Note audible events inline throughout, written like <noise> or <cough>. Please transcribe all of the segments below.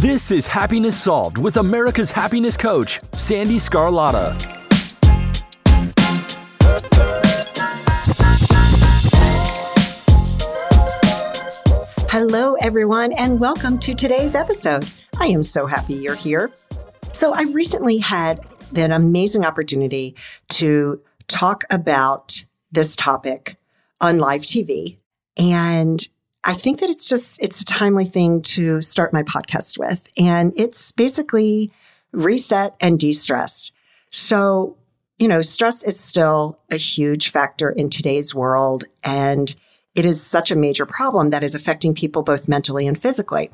This is Happiness Solved with America's happiness coach, Sandee Sgarlata. Hello, everyone, and welcome to today's episode. I am so happy you're here. So, I recently had an amazing opportunity to talk about this topic on live TV. And I think that it's just it's a timely thing to start my podcast with. And it's basically reset and de-stress. So, you know, stress is still a huge factor in today's world and it is such a major problem that is affecting people both mentally and physically.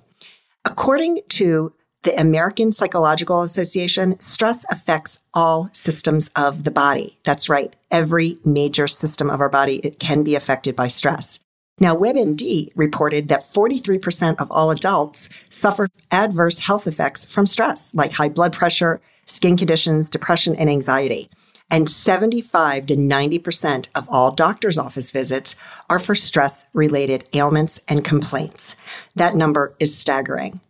According to the American Psychological Association, stress affects all systems of the body. That's right. Every major system of our body it can be affected by stress. Now, WebMD reported that 43% of all adults suffer adverse health effects from stress, like high blood pressure, skin conditions, depression, and anxiety. And 75 to 90% of all doctor's office visits are for stress related ailments and complaints. That number is staggering.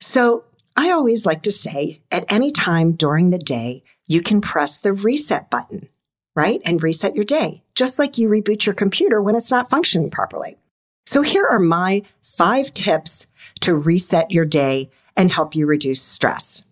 So I always like to say at any time during the day, you can press the reset button right? And reset your day, just like you reboot your computer when it's not functioning properly. So here are my five tips to reset your day and help you reduce stress.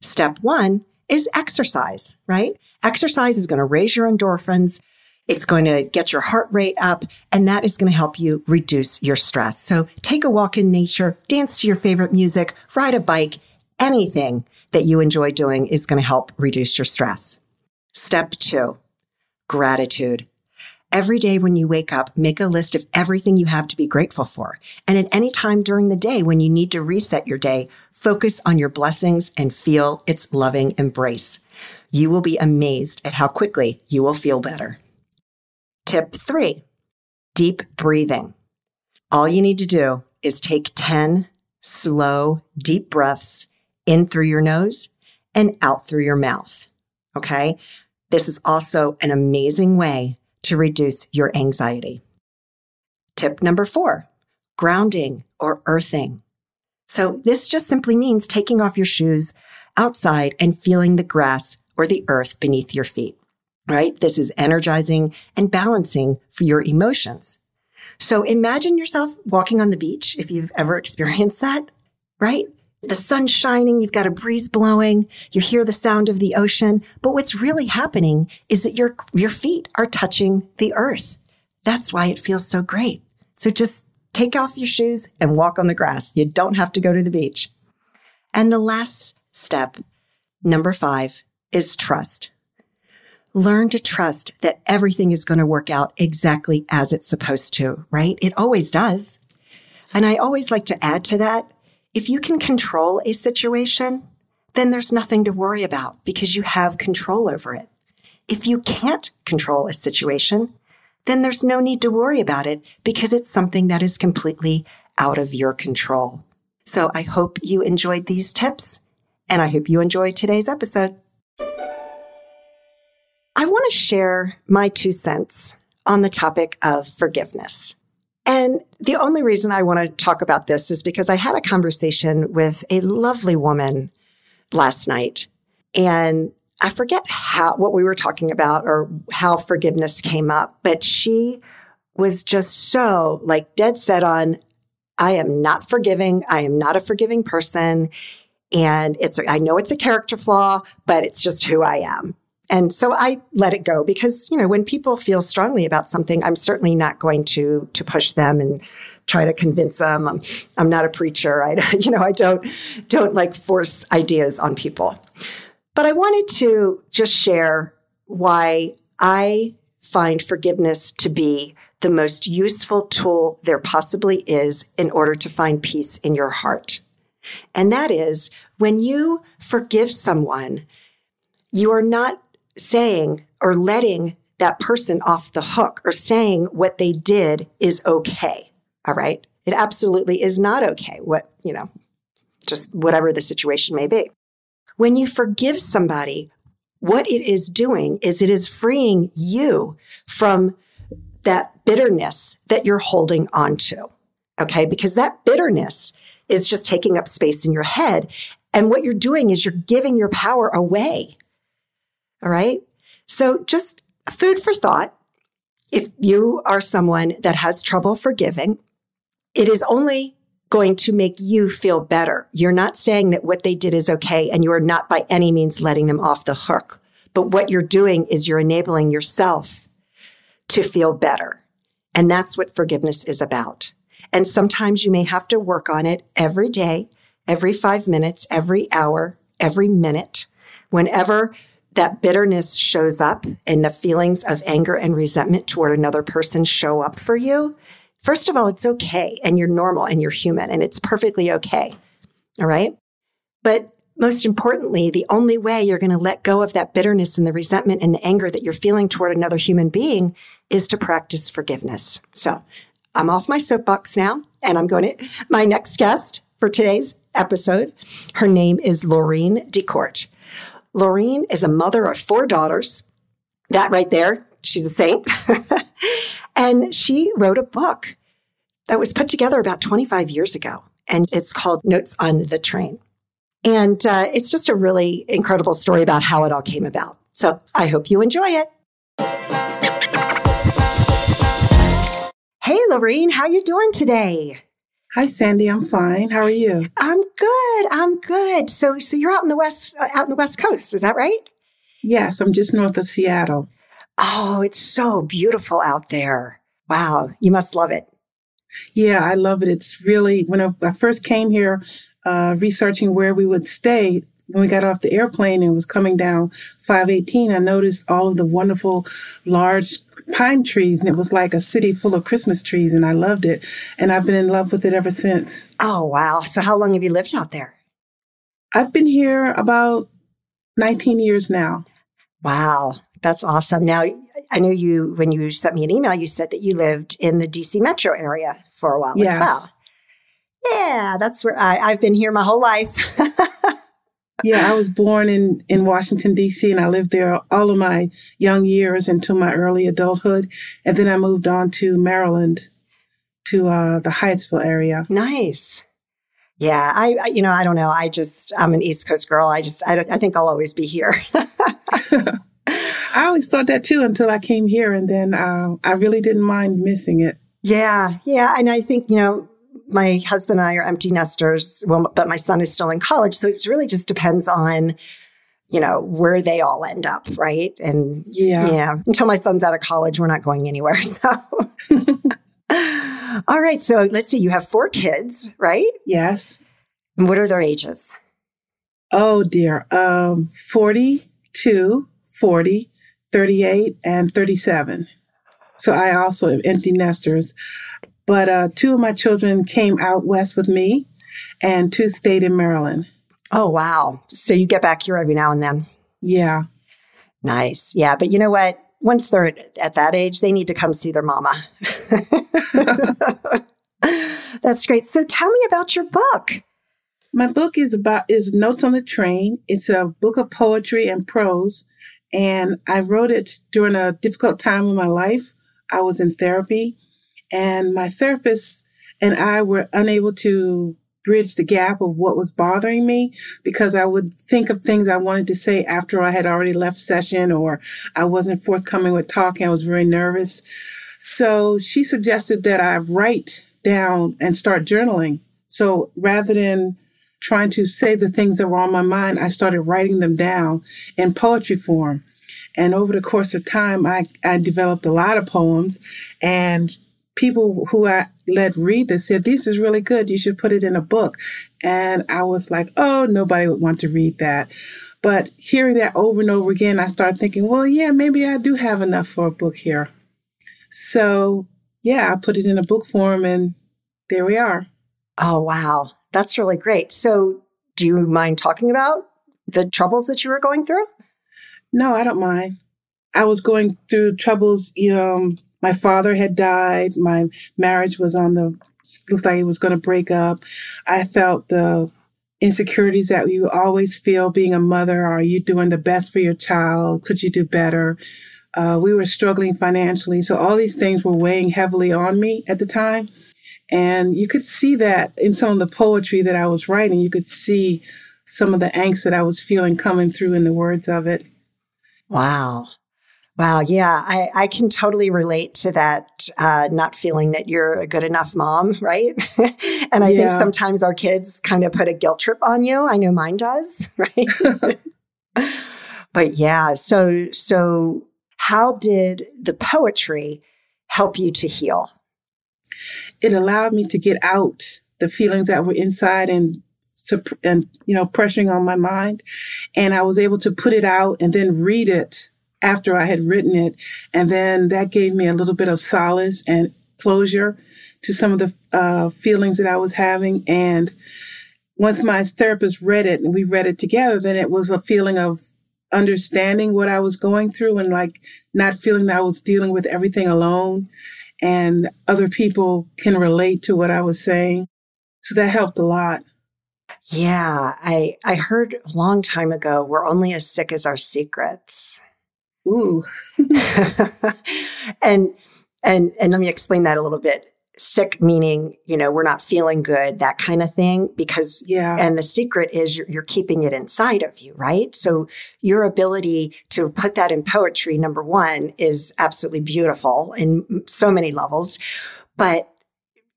Step one is exercise, right? Exercise is going to raise your endorphins. It's going to get your heart rate up, and that is going to help you reduce your stress. So take a walk in nature, dance to your favorite music, ride a bike, anything that you enjoy doing is going to help reduce your stress. Step two, gratitude. Every day when you wake up, make a list of everything you have to be grateful for. And at any time during the day when you need to reset your day, focus on your blessings and feel its loving embrace. You will be amazed at how quickly you will feel better. Tip three, deep breathing. All you need to do is take 10 slow, deep breaths in through your nose and out through your mouth. Okay. This is also an amazing way to reduce your anxiety. Tip number four, grounding or earthing. So this just simply means taking off your shoes outside and feeling the grass or the earth beneath your feet, right? This is energizing and balancing for your emotions. So imagine yourself walking on the beach if you've ever <laughs> experienced that, right? The sun's shining, you've got a breeze blowing, you hear the sound of the ocean, but what's really happening is that your, your feet are touching the earth. That's why it feels so great. So just take off your shoes and walk on the grass. You don't have to go to the beach. And the last step, number five, is trust. Learn to trust that everything is going to work out exactly as it's supposed to, right? It always does. And I always like to add to that if you can control a situation, then there's nothing to worry about because you have control over it. If you can't control a situation, then there's no need to worry about it because it's something that is completely out of your control. So I hope you enjoyed these tips and I hope you enjoyed today's episode. I want to share my two cents on the topic of forgiveness. And the only reason I want to talk about this is because I had a conversation with a lovely woman last night. And I forget how what we were talking about or how forgiveness came up, but she was just so like dead set on I am not forgiving. I am not a forgiving person. And it's, I know it's a character flaw, but it's just who I am. And so I let it go because, you know, when people feel strongly about something, I'm certainly not going to, to push them and try to convince them. I'm, I'm not a preacher. I, <laughs> you know, I don't, don't like force ideas on people. But I wanted to just share why I find forgiveness to be the most useful tool there possibly is in order to find peace in your heart. And that is when you forgive someone, you are not saying or letting that person off the hook or saying what they did is okay. All right. It absolutely is not okay. What, you know, just whatever the situation may be. When you forgive somebody, what it is doing is it is freeing you from that bitterness that you're holding on to. Okay. Because that bitterness is just taking up space in your head. And what you're doing is you're giving your power away. All right. So just food for thought. If you are someone that has trouble forgiving, it is only going to make you feel better. You're not saying that what they did is okay and you are not by any means letting them off the hook. But what you're doing is you're enabling yourself to feel better. And that's what forgiveness is about. And sometimes you may have to work on it every day, every five minutes, every hour, every minute. Whenever that bitterness shows up and the feelings of anger and resentment toward another person show up for you, first of all, it's okay and you're normal and you're human and it's perfectly okay. All right. But most importantly, the only way you're going to let go of that bitterness and the resentment and the anger that you're feeling toward another human being is to practice forgiveness. So I'm off my soapbox now, and I'm going to my next guest for today's episode. Her name is Loreen de Kort. Loreen is a mother of four daughters. That right there, she's a saint. <laughs> and she wrote a book that was put together about 25 years ago, and it's called Notes on the Train. And uh, it's just a really incredible story about how it all came about. So I hope you enjoy it. Hey, Loreen, how you doing today? Hi, Sandee. I'm fine. How are you? I'm good. I'm good. So, so you're out in the west, uh, out in the west coast, is that right? Yes, I'm just north of Seattle. Oh, it's so beautiful out there. Wow, you must love it. Yeah, I love it. It's really when I, I first came here, uh, researching where we would stay. When we got off the airplane and was coming down 518, I noticed all of the wonderful large pine trees and it was like a city full of Christmas trees and I loved it. And I've been in love with it ever since. Oh, wow. So how long have you lived out there? I've been here about 19 years now. Wow. That's awesome. Now, I know you, when you sent me an email, you said that you lived in the DC metro area for a while yes. as well. Yeah, that's where I, I've been here my whole life. <laughs> yeah, I was born in, in Washington, D.C., and I lived there all of my young years until my early adulthood. And then I moved on to Maryland, to uh, the Hyattsville area. Nice. Yeah, I, I, you know, I don't know. I just, I'm an East Coast girl. I just, I, I think I'll always be here. <laughs> <laughs> I always thought that too until I came here, and then uh, I really didn't mind missing it. Yeah, yeah, and I think you know my husband and I are empty nesters, well, but my son is still in college. So it really just depends on, you know, where they all end up, right? And yeah, yeah until my son's out of college, we're not going anywhere. <laughs> So, <laughs> all right. So let's see. You have four kids, right? Yes. And what are their ages? Oh, dear. Um, 42, 40, 38, and 37. So I also have empty nesters. But uh, two of my children came out west with me, and two stayed in Maryland. Oh, wow. So you get back here every now and then? Yeah. Nice. Yeah. But you know what? Once they're at that age, they need to come see their mama. <laughs> That's great. So tell me about your book. My book is about is Notes on the Train. It's a book of poetry and prose, and I wrote it during a difficult time in my life. I was in therapy, and my therapist and I were unable to bridge the gap of what was bothering me because I would think of things I wanted to say after I had already left session or I wasn't forthcoming with talking. I was very nervous. So she suggested that I write down and start journaling. So rather than trying to say the things that were on my mind, I started writing them down in poetry form. And over the course of time, I, I developed a lot of poems and people who I let read this said, This is really good. You should put it in a book. And I was like, Oh, nobody would want to read that. But hearing that over and over again, I started thinking, Well, yeah, maybe I do have enough for a book here. So, yeah, I put it in a book form and there we are. Oh, wow. That's really great. So, do you mind talking about the troubles that you were going through? No, I don't mind. I was going through troubles, you know, my father had died. My marriage was on the, looked like it was going to break up. I felt the insecurities that you always feel being a mother. Are you doing the best for your child? Could you do better? Uh, we were struggling financially. So all these things were weighing heavily on me at the time. And you could see that in some of the poetry that I was writing. You could see some of the angst that I was feeling coming through in the words of it. Wow. Wow. Yeah. I, I can totally relate to that, uh, not feeling that you're a good enough mom, right? <laughs> and I yeah. think sometimes our kids kind of put a guilt trip on you. I know mine does, <laughs> right? <laughs> but yeah. So, so how did the poetry help you to heal? It allowed me to get out the feelings that were inside and and you know pressuring on my mind and i was able to put it out and then read it after I had written it. And then that gave me a little bit of solace and closure to some of the uh, feelings that I was having. And once my therapist read it and we read it together, then it was a feeling of understanding what I was going through and like not feeling that I was dealing with everything alone and other people can relate to what I was saying. So that helped a lot. Yeah, I I heard a long time ago we're only as sick as our secrets. Ooh. <laughs> and and and let me explain that a little bit. Sick meaning, you know, we're not feeling good, that kind of thing. Because yeah, and the secret is you're, you're keeping it inside of you, right? So your ability to put that in poetry, number one, is absolutely beautiful in so many levels. But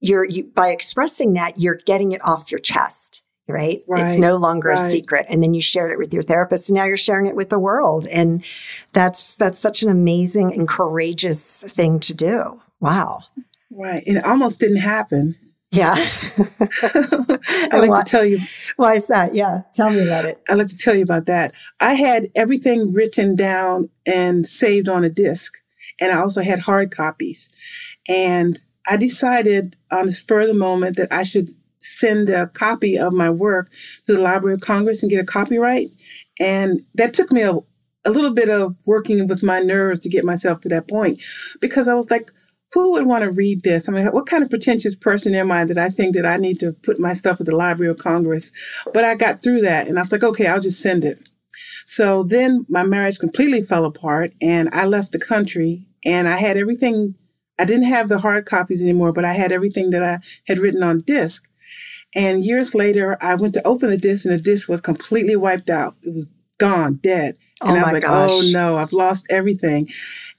you're you, by expressing that, you're getting it off your chest right? right? It's no longer right. a secret. And then you shared it with your therapist and now you're sharing it with the world. And that's that's such an amazing and courageous thing to do. Wow. Right. It almost didn't happen. Yeah. <laughs> <laughs> I like why, to tell you. Why is that? Yeah. Tell me about it. I'd like to tell you about that. I had everything written down and saved on a disc. And I also had hard copies. And I decided on the spur of the moment that I should send a copy of my work to the Library of Congress and get a copyright. And that took me a, a little bit of working with my nerves to get myself to that point because I was like, who would want to read this? I mean, what kind of pretentious person am I that I think that I need to put my stuff at the Library of Congress? But I got through that and I was like, okay, I'll just send it. So then my marriage completely fell apart and I left the country and I had everything. I didn't have the hard copies anymore, but I had everything that I had written on disc. And years later, I went to open the disc and the disc was completely wiped out. It was gone, dead. Oh and oh I was like, oh, gosh. oh no, I've lost everything.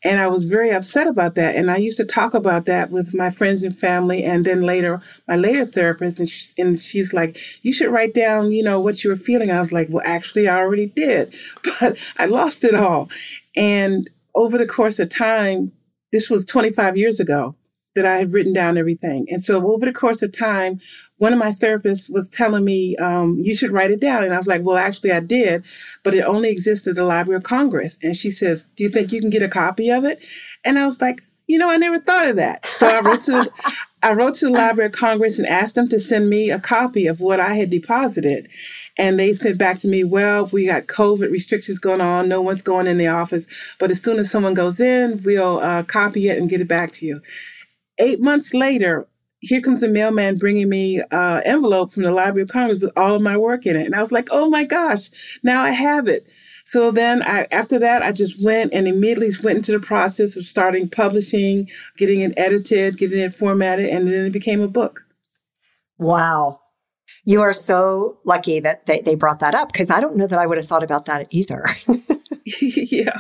And I was very upset about that. And I used to talk about that with my friends and family. And then later, my later therapist, and, she, and she's like, you should write down, you know, what you were feeling. I was like, well, actually, I already did, <laughs> but I lost it all. And over the course of time, this was 25 years ago that I had written down everything. And so over the course of time, one of my therapists was telling me, um, you should write it down. And I was like, well, actually I did, but it only exists at the Library of Congress. And she says, do you think you can get a copy of it? And I was like, you know, I never thought of that. So I wrote to, I wrote to the Library of Congress and asked them to send me a copy of what I had deposited. And they said back to me, well, we got COVID restrictions going on. No one's going in the office. But as soon as someone goes in, we'll uh, copy it and get it back to you eight months later, here comes a mailman bringing me an uh, envelope from the Library of Congress with all of my work in it. And I was like, oh my gosh, now I have it. So then I, after that, I just went and immediately went into the process of starting publishing, getting it edited, getting it formatted, and then it became a book. Wow. You are so lucky that they, they brought that up because I don't know that I would have thought about that either. <laughs> <laughs> yeah.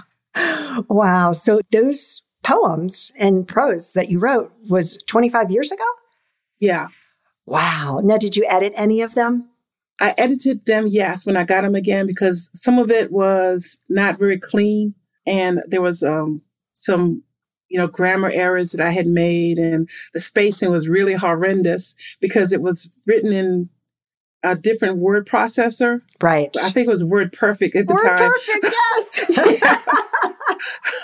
Wow. So those poems and prose that you wrote was 25 years ago? Yeah. Wow. Now, did you edit any of them? I edited them, yes, when I got them again, because some of it was not very clean. And there was um, some, you know, grammar errors that I had made, and the spacing was really horrendous because it was written in a different word processor. Right. I think it was Word Perfect at the Word time. Perfect, yes. <laughs> <laughs>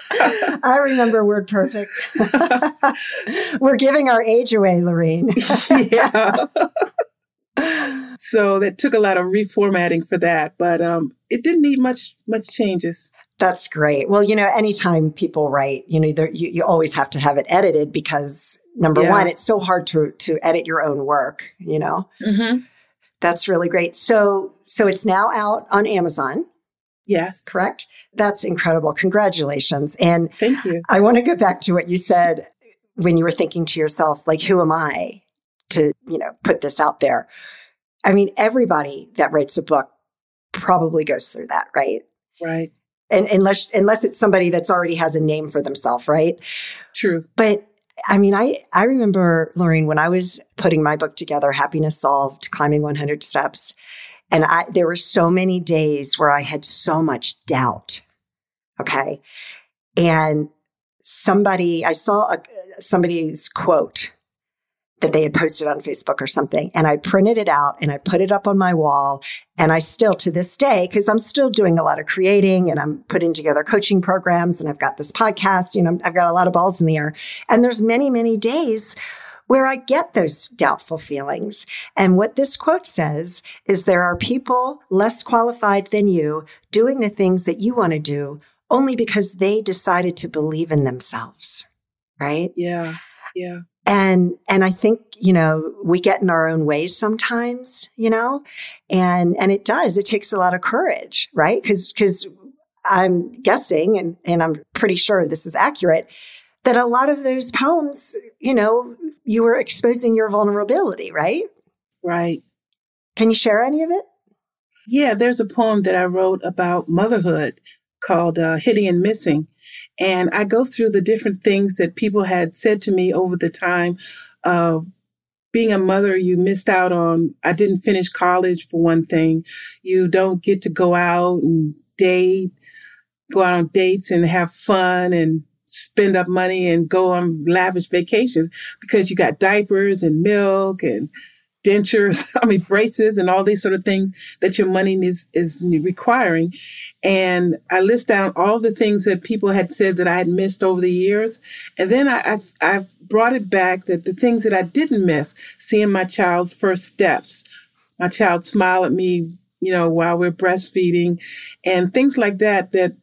I remember Word Perfect. <laughs> We're giving our age away, Loreen. <laughs> yeah. <laughs> so that took a lot of reformatting for that, but um, it didn't need much much changes. That's great. Well, you know, anytime people write, you know, you, you always have to have it edited because number Yeah. one, it's so hard to to edit your own work. You know, Mm-hmm. that's really great. So, so it's now out on Amazon, Yes, correct? That's incredible. Congratulations. And thank you. I want to go back to what you said when you were thinking to yourself, like, who am I to, you know, put this out there? I mean, everybody that writes a book probably goes through that, right? Right, And unless unless it's somebody that's already has a name for themselves, right? true. But I mean, I I remember Lorraine when I was putting my book together, Happiness Solved, Climbing 100 Steps, and I there were so many days where I had so much doubt. Okay, and somebody I saw a, somebody's quote that they had posted on Facebook or something, and I printed it out and I put it up on my wall, and I still to this day because I'm still doing a lot of creating and I'm putting together coaching programs and I've got this podcast, you know, I've got a lot of balls in the air. And there's many, many days where I get those doubtful feelings. And what this quote says is there are people less qualified than you doing the things that you want to do only because they decided to believe in themselves. Right. Yeah, yeah, And, and I think, you know, we get in our own ways sometimes, you know, and, and it does, it takes a lot of courage, right? Cause, cause I'm guessing, and, and I'm pretty sure this is accurate, that a lot of those poems, you know, you were exposing your vulnerability, right? right. Can you share any of it? Yeah, there's a poem that I wrote about motherhood called uh, Hitting and Missing. And I go through the different things that people had said to me over the time. Uh, being a mother, you missed out on, I didn't finish college for one thing. You don't get to go out and date, go out on dates and have fun and spend up money and go on lavish vacations because you got diapers and milk and dentures, <laughs> I mean braces and all these sort of things that your money is is requiring. And I list down all the things that people had said that I had missed over the years. And then I, I I've brought it back that the things that I didn't miss, seeing my child's first steps, my child smile at me, you know, while we're breastfeeding and things like that that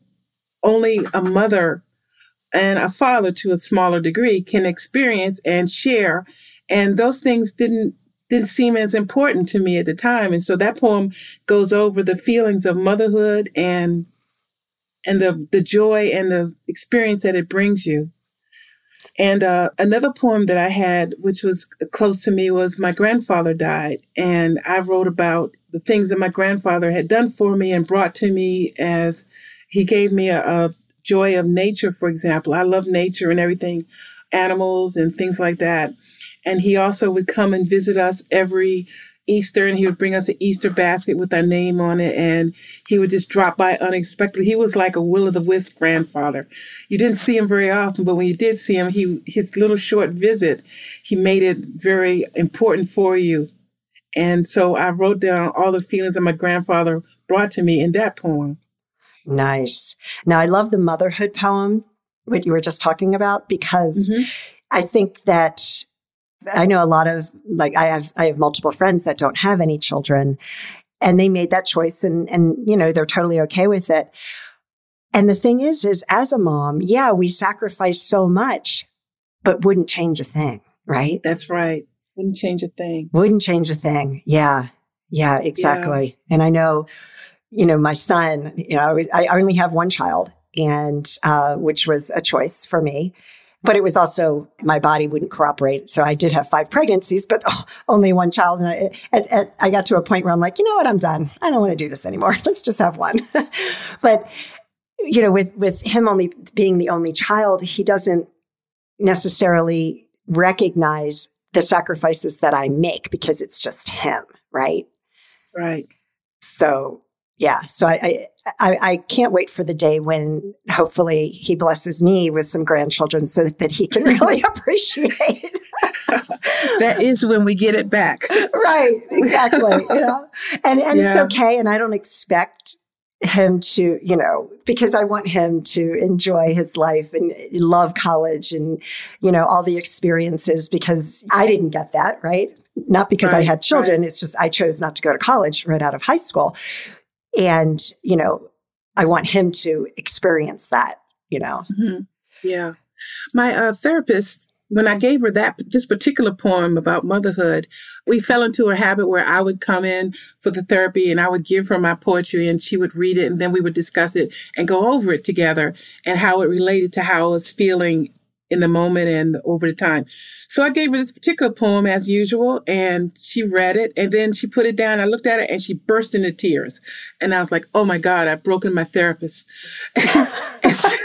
only a mother and a father to a smaller degree can experience and share. And those things didn't didn't seem as important to me at the time. And so that poem goes over the feelings of motherhood and and the the joy and the experience that it brings you. And uh, another poem that I had, which was close to me, was my grandfather died, and I wrote about the things that my grandfather had done for me and brought to me as he gave me a, a joy of nature. For example, I love nature and everything, animals and things like that. And he also would come and visit us every Easter and he would bring us an Easter basket with our name on it. And he would just drop by unexpectedly. He was like a will o' the wisp grandfather. You didn't see him very often, but when you did see him, he, his little short visit, he made it very important for you. And so I wrote down all the feelings that my grandfather brought to me in that poem. Nice. Now, I love the motherhood poem, what you were just talking about, because Mhm. I think that I know a lot of like I have I have multiple friends that don't have any children and they made that choice and and you know they're totally okay with it. And the thing is is as a mom, yeah, we sacrifice so much but wouldn't change a thing, right? That's right. Wouldn't change a thing. Wouldn't change a thing. Yeah. Yeah, exactly. And I know you know my son, you know I was I only have one child and uh which was a choice for me but it was also my body wouldn't cooperate. So I did have five pregnancies, but oh, only one child. And I, at, at, I got to a point where I'm like, you know what, I'm done. I don't want to do this anymore. <laughs> Let's just have one. <laughs> but you know, with with him only being the only child, he doesn't necessarily recognize the sacrifices that I make because it's just him, right? Right. So yeah, so I, I, I can't wait for the day when hopefully he blesses me with some grandchildren so that he can really <laughs> appreciate. <laughs> that is when we get it back, <laughs> right? Exactly. You know? and and yeah. it's okay, and I don't expect him to, you know, because I want him to enjoy his life and love college and, you know, all the experiences because I didn't get that, right? Not because right, I had children. Right. It's just I chose not to go to college right out of high school. And, you know, I want him to experience that, you know. Mm-hmm. Yeah. My uh, therapist, when I gave her that this particular poem about motherhood, we fell into a habit where I would come in for the therapy and I would give her my poetry and she would read it and then we would discuss it and go over it together and how it related to how I was feeling in the moment and over the time. So I gave her this particular poem as usual and she read it and then she put it down. I looked at it and she burst into tears. And I was like, oh my God, I've broken my therapist. <laughs> and, she,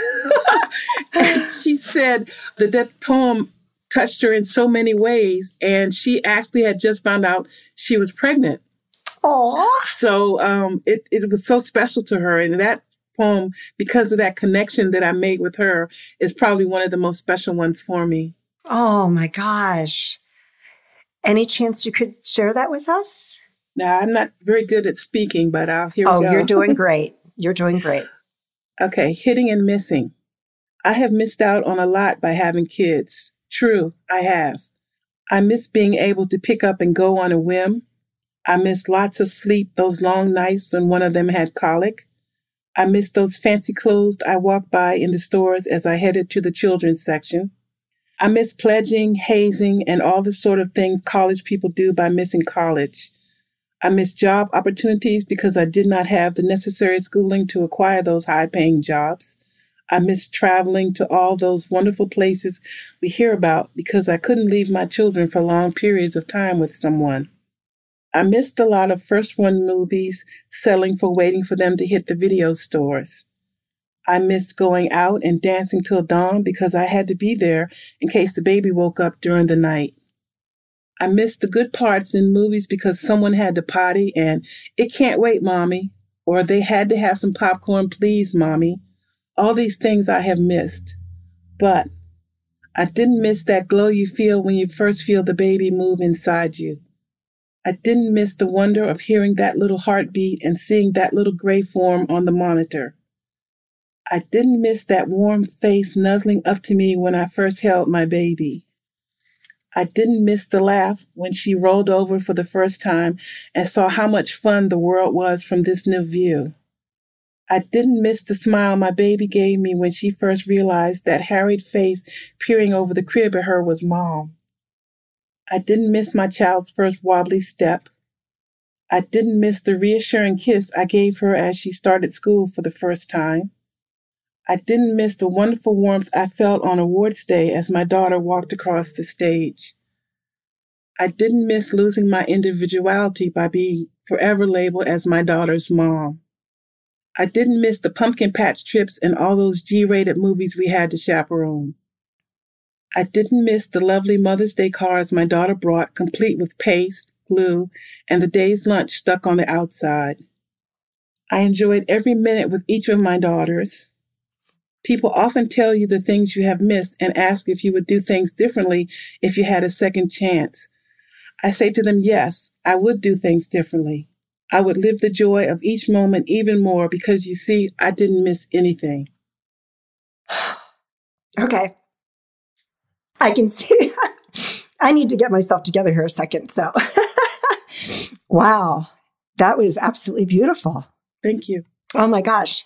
<laughs> and she said that that poem touched her in so many ways. And she actually had just found out she was pregnant. Aww. So um, it, it was so special to her. And that poem because of that connection that I made with her is probably one of the most special ones for me. Oh my gosh. Any chance you could share that with us? Now, I'm not very good at speaking, but I'll hear Oh, you're doing <laughs> great. You're doing great. okay, hitting and missing. I have missed out on a lot by having kids. True, I have. I miss being able to pick up and go on a whim. I miss lots of sleep those long nights when one of them had colic. I missed those fancy clothes I walked by in the stores as I headed to the children's section. I miss pledging, hazing, and all the sort of things college people do by missing college. I miss job opportunities because I did not have the necessary schooling to acquire those high paying jobs. I miss traveling to all those wonderful places we hear about because I couldn't leave my children for long periods of time with someone. I missed a lot of first run movies selling for waiting for them to hit the video stores. I missed going out and dancing till dawn because I had to be there in case the baby woke up during the night. I missed the good parts in movies because someone had to potty and it can't wait, mommy, or they had to have some popcorn, please, mommy. All these things I have missed. But I didn't miss that glow you feel when you first feel the baby move inside you. I didn't miss the wonder of hearing that little heartbeat and seeing that little gray form on the monitor. I didn't miss that warm face nuzzling up to me when I first held my baby. I didn't miss the laugh when she rolled over for the first time and saw how much fun the world was from this new view. I didn't miss the smile my baby gave me when she first realized that harried face peering over the crib at her was mom. I didn't miss my child's first wobbly step. I didn't miss the reassuring kiss I gave her as she started school for the first time. I didn't miss the wonderful warmth I felt on awards day as my daughter walked across the stage. I didn't miss losing my individuality by being forever labeled as my daughter's mom. I didn't miss the pumpkin patch trips and all those G rated movies we had to chaperone. I didn't miss the lovely Mother's Day cards my daughter brought, complete with paste, glue, and the day's lunch stuck on the outside. I enjoyed every minute with each of my daughters. People often tell you the things you have missed and ask if you would do things differently if you had a second chance. I say to them, yes, I would do things differently. I would live the joy of each moment even more because you see, I didn't miss anything. <sighs> okay. I can see. <laughs> I need to get myself together here a second. So, <laughs> wow, that was absolutely beautiful. Thank you. Oh my gosh.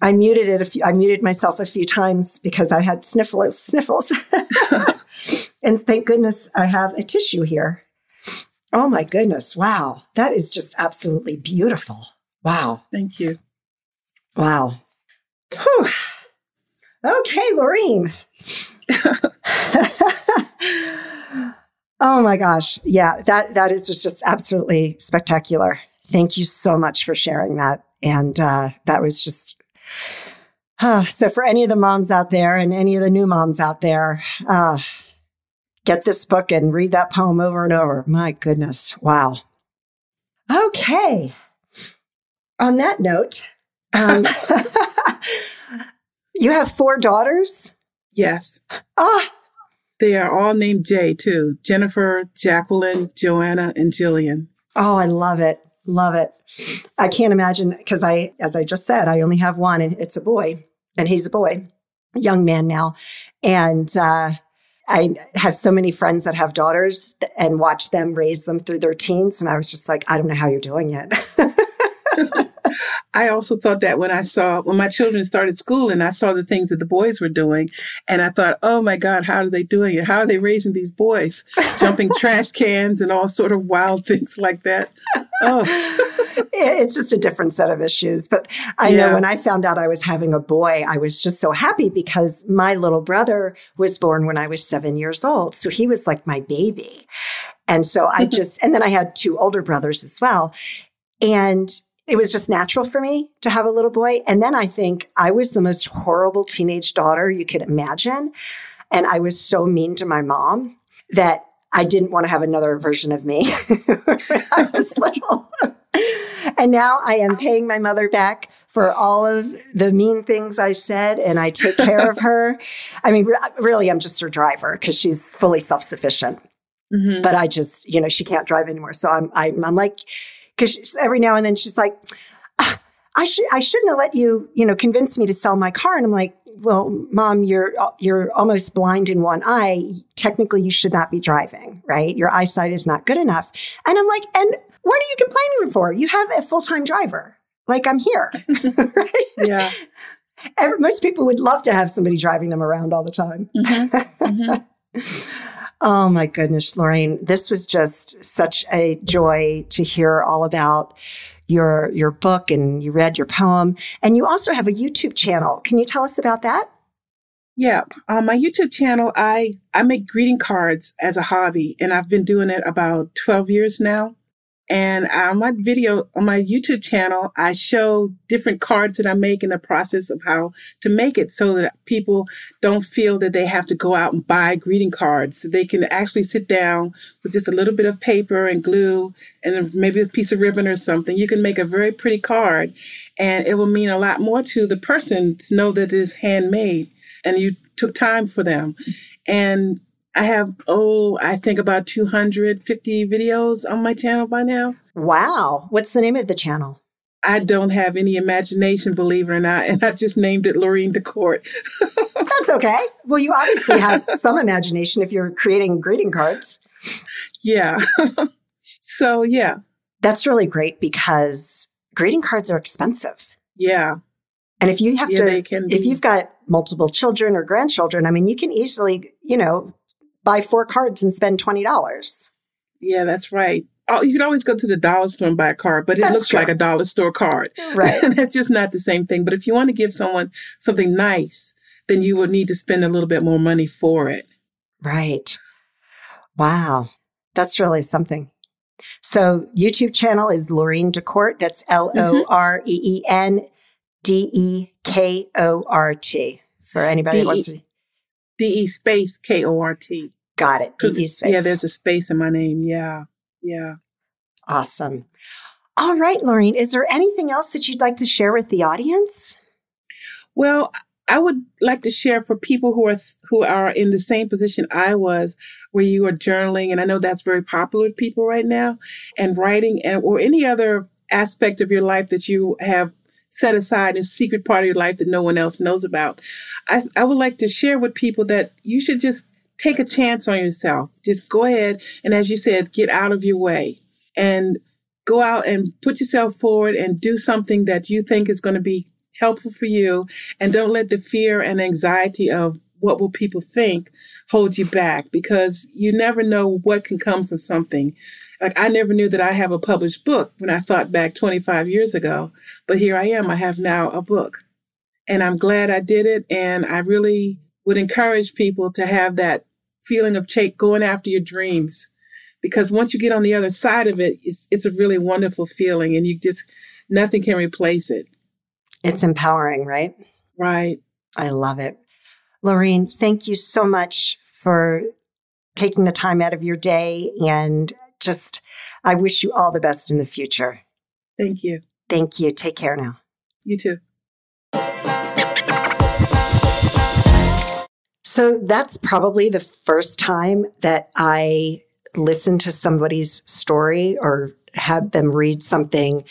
I muted it a few, I muted myself a few times because I had sniffles, sniffles. <laughs> and thank goodness I have a tissue here. Oh my goodness. Wow. That is just absolutely beautiful. Wow. Thank you. Wow. Whew. Okay, Loreen. <laughs> oh my gosh. Yeah, that that is just, just absolutely spectacular. Thank you so much for sharing that. And uh, that was just uh, so for any of the moms out there and any of the new moms out there, uh, get this book and read that poem over and over. My goodness. Wow. Okay. On that note, um, <laughs> <laughs> you have four daughters? Yes. Ah, They are all named Jay, too Jennifer, Jacqueline, Joanna, and Jillian. oh, I love it. Love it. I can't imagine because I, as I just said, I only have one and it's a boy and he's a boy, a young man now. And, uh, I have so many friends that have daughters and watch them raise them through their teens. And I was just like, I don't know how you're doing it. <laughs> I also thought that when I saw when my children started school and I saw the things that the boys were doing, and I thought, oh my God, how are they doing it? How are they raising these boys? <laughs> Jumping trash cans and all sort of wild things like that. Oh, <laughs> it's just a different set of issues. But I Yeah. know when I found out I was having a boy, I was just so happy because my little brother was born when I was seven years old. So he was like my baby. And so I <laughs> just, and then I had two older brothers as well. And it was just natural for me to have a little boy. And then I think I was the most horrible teenage daughter you could imagine. And I was so mean to my mom that I didn't want to have another version of me <laughs> when I was little. and now I am paying my mother back for all of the mean things I said, and I take care of her. <laughs> I mean, re- really, I'm just her driver because she's fully self sufficient. Mhm. But I just, you know, she can't drive anymore. So I'm, I'm, I'm like, because every now and then she's like, "Ah, I should, I shouldn't have let you, you know, convince me to sell my car. And I'm like, well, mom, you're, you're almost blind in one eye. Technically, you should not be driving, right? Your eyesight is not good enough. And I'm like, and what are you complaining for? You have a full time driver. Like I'm here, <laughs> right? yeah. Every, most people would love to have somebody driving them around all the time. Mhm. <laughs> Mhm. Oh my goodness, Lorraine, this was just such a joy to hear all about your your book and you read your poem and you also have a YouTube channel. Can you tell us about that? Yeah, on my YouTube channel, I I make greeting cards as a hobby, and I've been doing it about twelve years now. And on my video on my YouTube channel, I show different cards that I make in the process of how to make it, so that people don't feel that they have to go out and buy greeting cards. They can actually sit down with just a little bit of paper and glue and maybe a piece of ribbon or something. You can make a very pretty card, and it will mean a lot more to the person to know that it is handmade and you took time for them. And I have, oh, I think about 250 videos on my channel by now. Wow. What's the name of the channel? I don't have any imagination, believe it or not, and I just named it Loreen de Kort. <laughs> That's okay. Well, you obviously have some imagination if you're creating greeting cards. yeah. <laughs> so, yeah, That's really great because greeting cards are expensive. yeah, And if you have yeah, to they can if you've got multiple children or grandchildren, I mean, you can easily, you know, buy four cards and spend $20. Yeah, that's right. Oh, you can always go to the dollar store and buy a card, but it That's looks true. like a dollar store card. <laughs> Right. That's just not the same thing. But if you want to give someone something nice, then you would need to spend a little bit more money for it. Right. Wow. That's really something. So YouTube channel is Loreen de Kort. That's mm-hmm. L O R E E N D E K O R T. For anybody that wants to D E space K O R T. got it. D 'Cause- space. Yeah, there's a space in my name. Yeah. Yeah. awesome. All right, Loreen, is there anything else that you'd like to share with the audience? Well, I would like to share for people who are who are in the same position I was, where you are journaling, and I know that's very popular with people right now, and writing, and or any other aspect of your life that you have set aside a secret part of your life that no one else knows about. I, I would like to share with people that you should just take a chance on yourself. Just go ahead and, as you said, get out of your way and go out and put yourself forward and do something that you think is going to be helpful for you. And don't let the fear and anxiety of what will people think hold you back because you never know what can come from something. Like I never knew that I have a published book when I thought back 25 years ago, but here I am. I have now a book and I'm glad I did it. And I really would encourage people to have that feeling of ch- going after your dreams because once you get on the other side of it, it's, it's a really wonderful feeling and you just, nothing can replace it. It's empowering, right? Right. I love it. Loreen, thank you so much for taking the time out of your day and just I wish you all the best in the future. Thank you. Thank you. Take care now. You too. So that's probably the first time that I listened to somebody's story or had them read something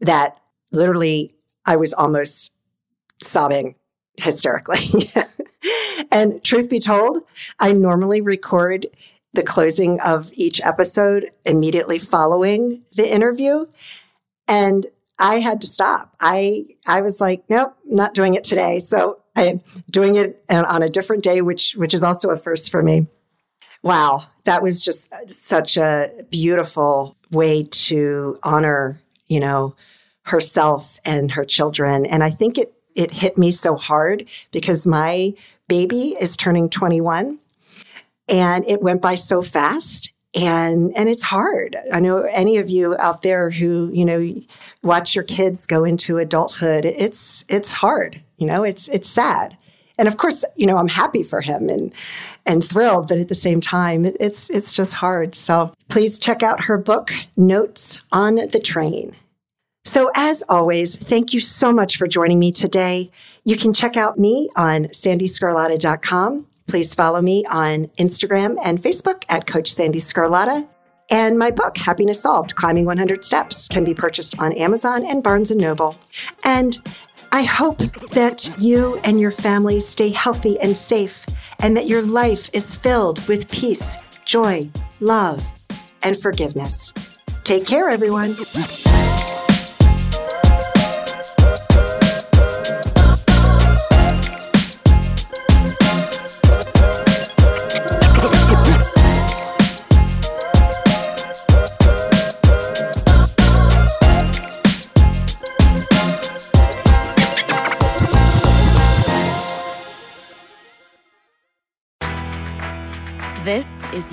that literally I was almost sobbing hysterically. <laughs> and truth be told, I normally record the closing of each episode immediately following the interview. And I had to stop. I I was like, nope, not doing it today. So I'm doing it on a different day, which which is also a first for me. Wow, that was just such a beautiful way to honor, you know, herself and her children. And I think it it hit me so hard because my baby is turning 21 and it went by so fast and and it's hard. I know any of you out there who you know watch your kids go into adulthood it's it's hard you know it's it's sad. And of course you know i'm happy for him and and thrilled but at the same time it's it's just hard. So please check out her book notes on the train. So as always thank you so much for joining me today. You can check out me on sandeesgarlata.com Please follow me on Instagram and Facebook at Coach Sandee Sgarlata. And my book, Happiness Solved Climbing 100 Steps, can be purchased on Amazon and Barnes and Noble. And I hope that you and your family stay healthy and safe, and that your life is filled with peace, joy, love, and forgiveness. Take care, everyone.